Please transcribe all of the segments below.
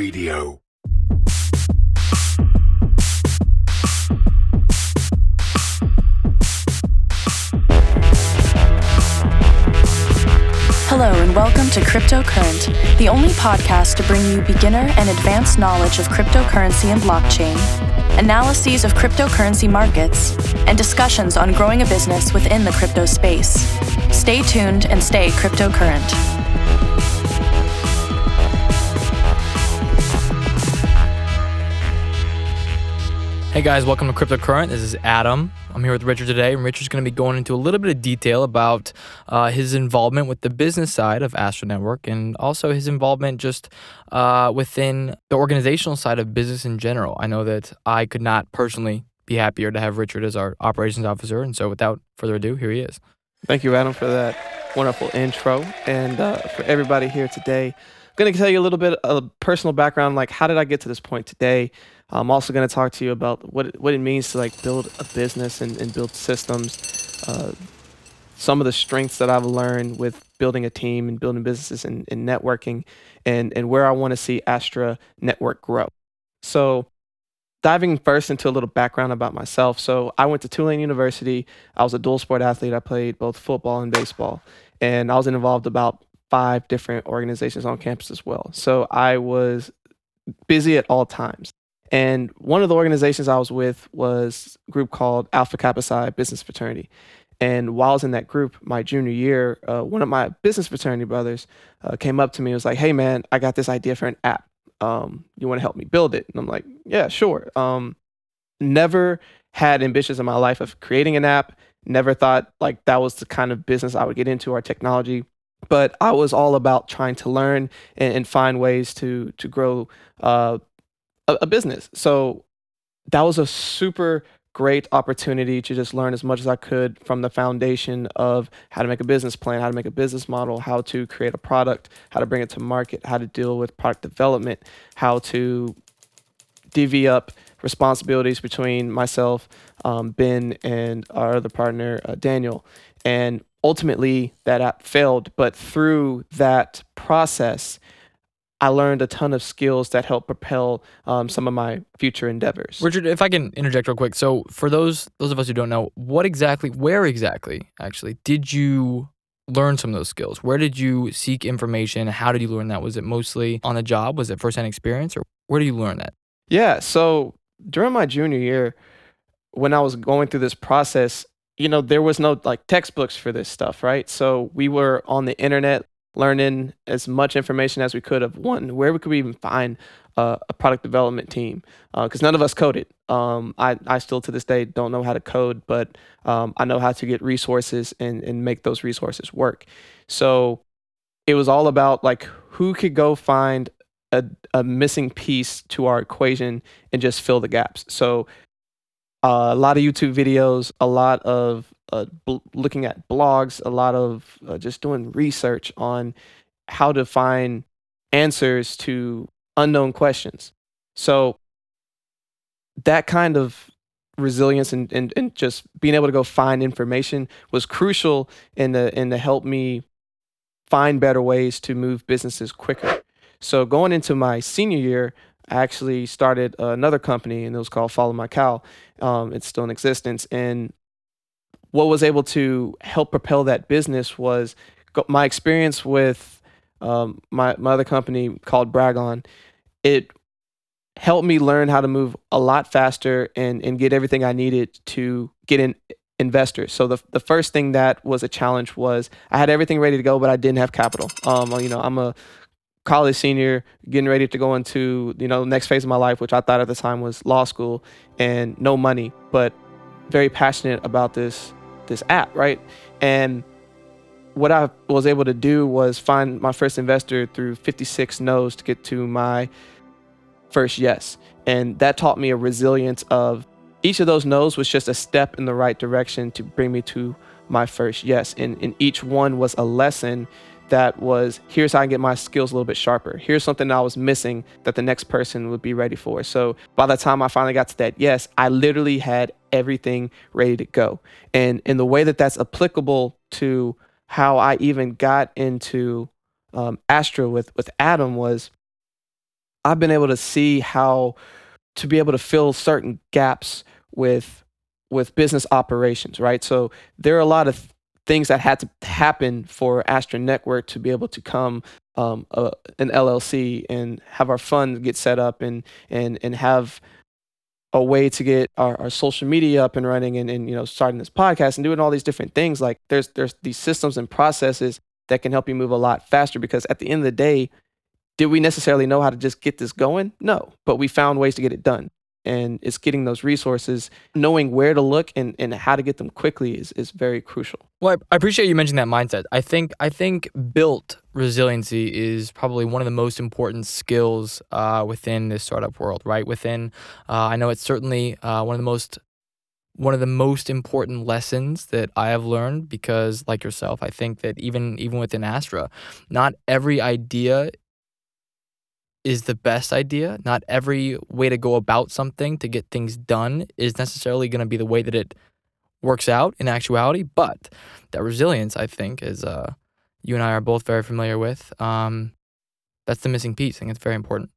Radio. Hello, and welcome to Cryptocurrent, the only podcast to bring you beginner and advanced knowledge of cryptocurrency and blockchain, analyses of cryptocurrency markets, and discussions on growing a business within the crypto space. Stay tuned and stay cryptocurrent. Hey guys, welcome to Cryptocurrent. This is Adam. I'm here with Richard today, and Richard's going to be going into a little bit of detail about uh, his involvement with the business side of Astra Network and also his involvement just uh, within the organizational side of business in general. I know that I could not personally be happier to have Richard as our operations officer, and so without further ado, here he is. Thank you, Adam, for that wonderful intro. And uh, for everybody here today, going to tell you a little bit of personal background, like how did I get to this point today? I'm also going to talk to you about what it, what it means to like build a business and, and build systems. Uh, some of the strengths that I've learned with building a team and building businesses and, and networking, and and where I want to see Astra Network grow. So, diving first into a little background about myself. So, I went to Tulane University. I was a dual sport athlete. I played both football and baseball, and I was involved about five different organizations on campus as well. So, I was busy at all times. And one of the organizations I was with was a group called Alpha Kappa Psi Business Fraternity. And while I was in that group, my junior year, uh, one of my business fraternity brothers uh, came up to me and was like, "Hey, man, I got this idea for an app. Um, you want to help me build it?" And I'm like, "Yeah, sure." Um, never had ambitions in my life of creating an app. Never thought like that was the kind of business I would get into or technology. But I was all about trying to learn and, and find ways to to grow uh, a, a business. So that was a super great opportunity to just learn as much as I could from the foundation of how to make a business plan, how to make a business model, how to create a product, how to bring it to market, how to deal with product development, how to divvy up responsibilities between myself, um, Ben, and our other partner, uh, Daniel. And ultimately, that app failed. But through that process, I learned a ton of skills that help propel um, some of my future endeavors. Richard, if I can interject real quick. So, for those those of us who don't know, what exactly, where exactly, actually, did you learn some of those skills? Where did you seek information? How did you learn that? Was it mostly on the job? Was it firsthand experience, or where did you learn that? Yeah. So during my junior year, when I was going through this process, you know, there was no like textbooks for this stuff, right? So we were on the internet learning as much information as we could of one where we could even find uh, a product development team because uh, none of us coded. Um, I, I still to this day don't know how to code but um, i know how to get resources and, and make those resources work. So it was all about like who could go find a, a missing piece to our equation and just fill the gaps. So uh, a lot of youtube videos a lot of uh, bl- looking at blogs, a lot of uh, just doing research on how to find answers to unknown questions. So that kind of resilience and, and, and just being able to go find information was crucial in the in to help me find better ways to move businesses quicker. So going into my senior year, I actually started another company and it was called Follow My Cow. Um, it's still in existence, and what was able to help propel that business was my experience with um, my, my other company called Bragon. It helped me learn how to move a lot faster and, and get everything I needed to get in investors. So the, the first thing that was a challenge was I had everything ready to go, but I didn't have capital. Um, you know, I'm a college senior, getting ready to go into, you know, the next phase of my life, which I thought at the time was law school and no money, but very passionate about this this app, right? And what I was able to do was find my first investor through 56 no's to get to my first yes. And that taught me a resilience of each of those no's was just a step in the right direction to bring me to my first yes. And, and each one was a lesson that was here's how I get my skills a little bit sharper. Here's something that I was missing that the next person would be ready for. So by the time I finally got to that yes, I literally had everything ready to go. And in the way that that's applicable to how I even got into um, Astra with with Adam was I've been able to see how to be able to fill certain gaps with with business operations, right? So there are a lot of things that had to happen for Astra Network to be able to come um, uh, an LLC and have our fund get set up and and and have a way to get our, our social media up and running and, and you know starting this podcast and doing all these different things. Like there's there's these systems and processes that can help you move a lot faster because at the end of the day did we necessarily know how to just get this going? No but we found ways to get it done and it's getting those resources knowing where to look and, and how to get them quickly is, is very crucial. Well i appreciate you mentioning that mindset. I think i think built resiliency is probably one of the most important skills uh, within this startup world right? Within uh, i know it's certainly uh, one of the most one of the most important lessons that I have learned because like yourself I think that even even within Astra not every idea is the best idea. Not every way to go about something to get things done is necessarily going to be the way that it works out in actuality. But that resilience, I think, is uh, you and I are both very familiar with. Um, that's the missing piece. I think it's very important.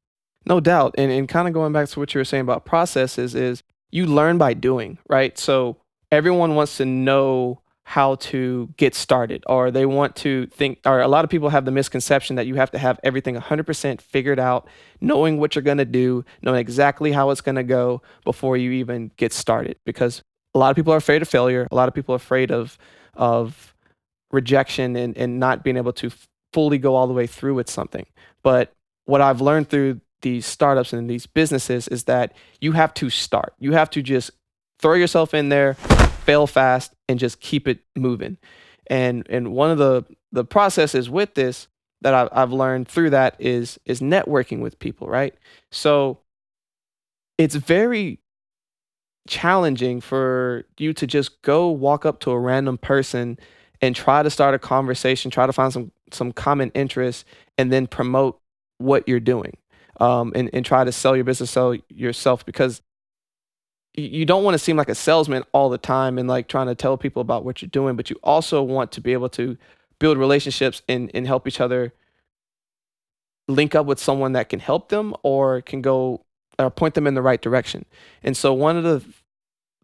No doubt. And, and kind of going back to what you were saying about processes is you learn by doing, right? So everyone wants to know how to get started or they want to think or a lot of people have the misconception that you have to have everything 100% figured out knowing what you're going to do knowing exactly how it's going to go before you even get started because a lot of people are afraid of failure. A lot of people are afraid of of rejection and, and not being able to fully go all the way through with something. But what i've learned through these startups and these businesses is that you have to start. You have to just throw yourself in there fail fast and just keep it moving. And and one of the the processes with this that I've, I've learned through that is is networking with people, right? So it's very challenging for you to just go walk up to a random person and try to start a conversation, try to find some some common interest, and then promote what you're doing, um, and and try to sell your business, sell yourself because you don't want to seem like a salesman all the time and like trying to tell people about what you're doing, but you also want to be able to build relationships and, and help each other link up with someone that can help them or can go or point them in the right direction. And so one of the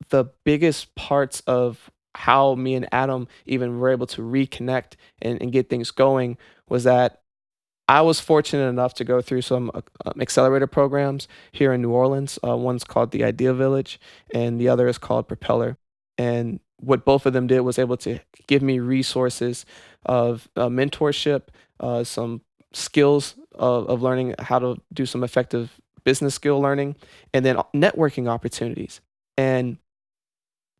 the biggest parts of how me and Adam even were able to reconnect and, and get things going was that I was fortunate enough to go through some uh, um, accelerator programs here in New Orleans. Uh, one's called the Idea Village, and the other is called Propeller. And what both of them did was able to give me resources of uh, mentorship, uh, some skills of, of learning how to do some effective business skill learning, and then networking opportunities. And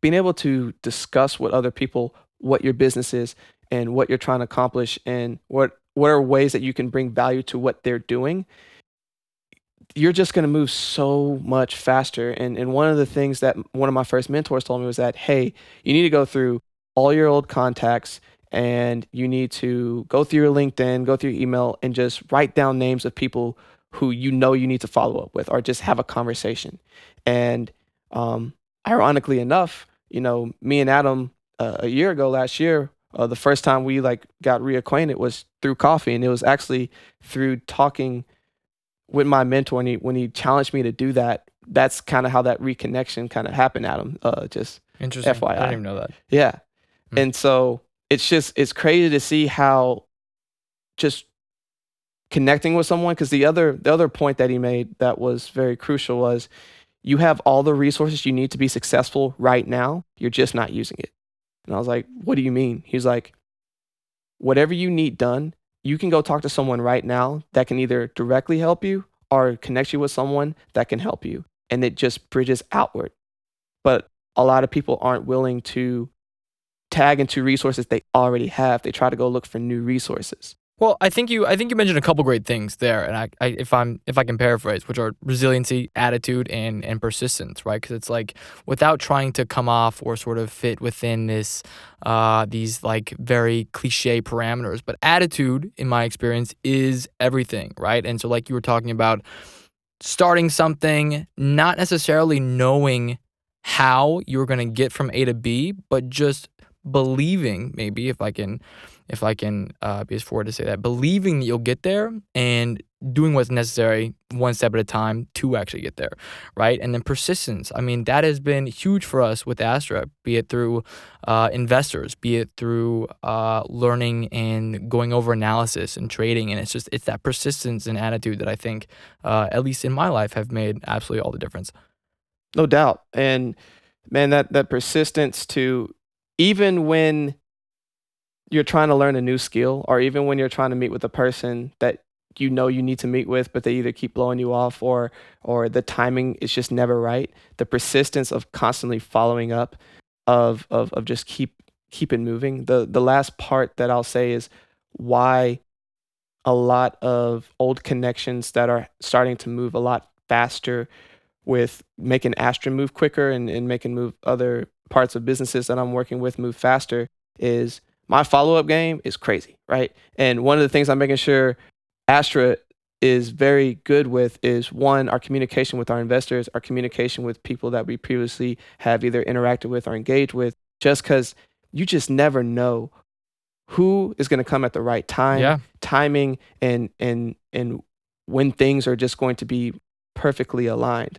being able to discuss with other people what your business is and what you're trying to accomplish and what what are ways that you can bring value to what they're doing you're just going to move so much faster and and one of the things that one of my first mentors told me was that hey you need to go through all your old contacts and you need to go through your LinkedIn, go through your email, and just write down names of people who you know you need to follow up with or just have a conversation. And um, ironically enough, you know, me and Adam uh, a year ago last year, uh, the first time we like got reacquainted was through coffee, and it was actually through talking with my mentor. And he, when he challenged me to do that, that's kind of how that reconnection kind of happened. Adam, uh, just interesting. FYI, I didn't even know that. Yeah, hmm. and so it's just it's crazy to see how just connecting with someone because the other the other point that he made that was very crucial was you have all the resources you need to be successful right now you're just not using it and I was like, What do you mean? He's like, Whatever you need done, you can go talk to someone right now that can either directly help you or connect you with someone that can help you. And it just bridges outward. But a lot of people aren't willing to tag into resources they already have. They try to go look for new resources. Well, I think you I think you mentioned a couple great things there, and I, I if I'm if I can paraphrase, which are resiliency, attitude, and and persistence, right? Because it's like without trying to come off or sort of fit within this uh, these like very cliche parameters, but attitude, in my experience, is everything, right? And so, like you were talking about, starting something, not necessarily knowing how you're going to get from A to B, but just believing maybe if I can if I can uh, be as forward to say that, believing that you'll get there and doing what's necessary one step at a time to actually get there, right? And then persistence. I mean, that has been huge for us with Astra, be it through uh, investors, be it through uh, learning and going over analysis and trading. And it's just, it's that persistence and attitude that I think, uh, at least in my life, have made absolutely all the difference. No doubt. And man, that, that persistence to even when you're trying to learn a new skill or even when you're trying to meet with a person that you know you need to meet with but they either keep blowing you off or or the timing is just never right the persistence of constantly following up of of of just keep keep it moving. The the last part that I'll say is why a lot of old connections that are starting to move a lot faster with making Astra move quicker and, and making move other parts of businesses that I'm working with move faster is my follow up game is crazy, right? And one of the things I'm making sure Astra is very good with is one, our communication with our investors, our communication with people that we previously have either interacted with or engaged with, just because you just never know who is going to come at the right time, Yeah. timing, and and and when things are just going to be perfectly aligned.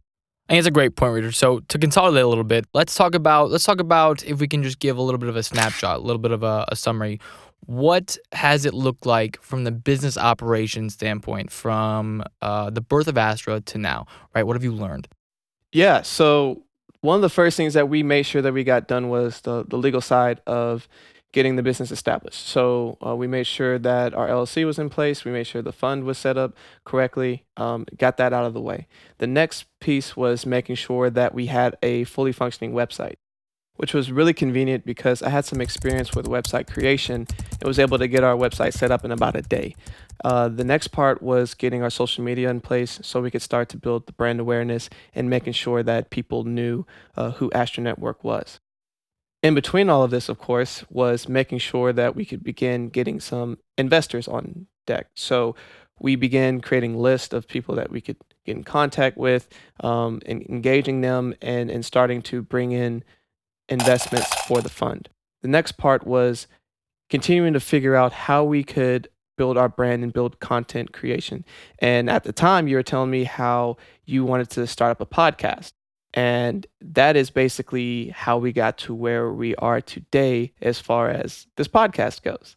Think it's a great point, Richard. So to consolidate a little bit, let's talk about let's talk about if we can just give a little bit of a snapshot, a little bit of a, a summary. What has it looked like from the business operation standpoint, from uh, the birth of Astra to now? Right? What have you learned? Yeah. So one of the first things that we made sure that we got done was the the legal side of getting the business established. So uh, we made sure that our LLC was in place. We made sure the fund was set up correctly. Um, got that out of the way. The next piece was making sure that we had a fully functioning website, which was really convenient because I had some experience with website creation and was able to get our website set up in about a day. Uh, the next part was getting our social media in place so we could start to build the brand awareness and making sure that people knew uh, who Astra Network was. In between all of this, of course, was making sure that we could begin getting some investors on deck. So we began creating lists of people that we could get in contact with, um, and engaging them, and and starting to bring in investments for the fund. The next part was continuing to figure out how we could build our brand and build content creation. And at the time, you were telling me how you wanted to start up a podcast. And that is basically how we got to where we are today as far as this podcast goes.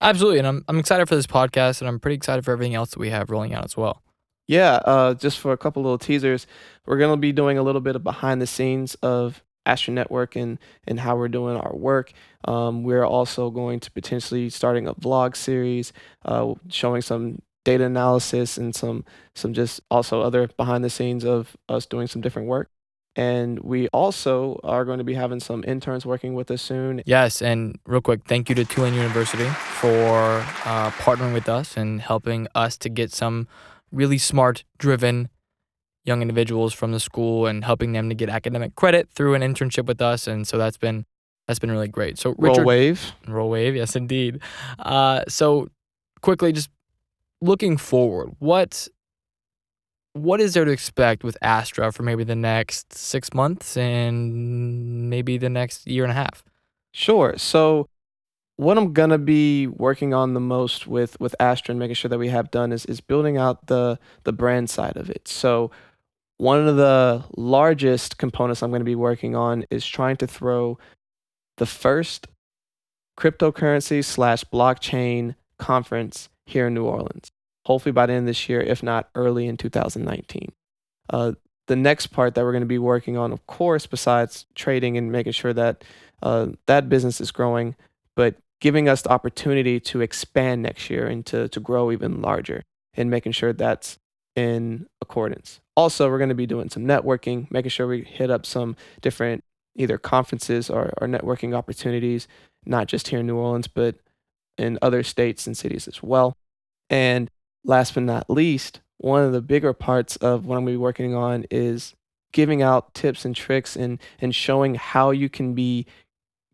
Absolutely, and I'm I'm excited for this podcast, and I'm pretty excited for everything else that we have rolling out as well. Yeah, uh, just for a couple little teasers, we're going to be doing a little bit of behind the scenes of Astra Network and, and how we're doing our work. Um, we're also going to potentially starting a vlog series, uh, showing some data analysis and some some just also other behind the scenes of us doing some different work. And we also are going to be having some interns working with us soon. Yes, and real quick, thank you to Tulane University for uh, partnering with us and helping us to get some really smart, driven young individuals from the school and helping them to get academic credit through an internship with us. And so that's been that's been really great. So Richard, Roll wave. roll wave, yes, indeed. Uh, so quickly, just looking forward, what what is there to expect with Astra for maybe the next six months and maybe the next year and a half? Sure. So what I'm gonna be working on the most with with Astra and making sure that we have done is is building out the the brand side of it. So one of the largest components I'm to be working on is trying to throw the first cryptocurrency slash blockchain conference here in New Orleans. Hopefully by the end of this year, if not early in 2019. Uh, the next part that we're going to be working on, of course, besides trading and making sure that uh, that business is growing, but giving us the opportunity to expand next year and to, to grow even larger and making sure that's in accordance. Also, we're going to be doing some networking, making sure we hit up some different either conferences or, or networking opportunities, not just here in New Orleans, but in other states and cities as well. And last but not least, one of the bigger parts of what I'm going to be working on is giving out tips and tricks and, and showing how you can be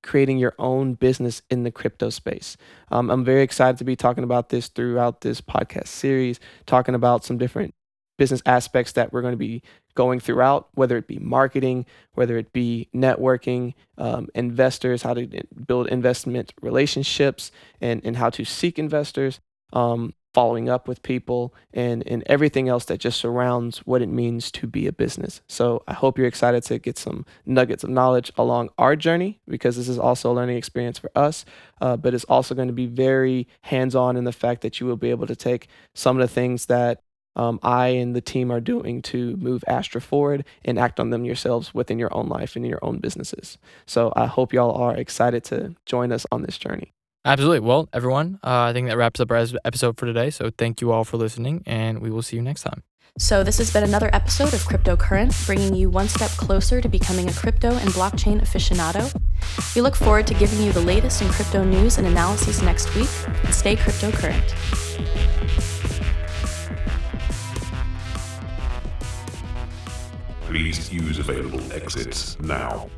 creating your own business in the crypto space. Um, I'm very excited to be talking about this throughout this podcast series, talking about some different business aspects that we're going to be going throughout, whether it be marketing, whether it be networking, um, investors, how to build investment relationships, and, and how to seek investors, um, following up with people, and, and everything else that just surrounds what it means to be a business. So I hope you're excited to get some nuggets of knowledge along our journey because this is also a learning experience for us, uh, but it's also going to be very hands on in the fact that you will be able to take some of the things that um, I and the team are doing to move Astra forward and act on them yourselves within your own life and in your own businesses. So I hope y'all are excited to join us on this journey. Absolutely. Well, everyone, uh, I think that wraps up our episode for today. So thank you all for listening, and we will see you next time. So, this has been another episode of Crypto Current, bringing you one step closer to becoming a crypto and blockchain aficionado. We look forward to giving you the latest in crypto news and analysis next week. And stay crypto Please use available exits now.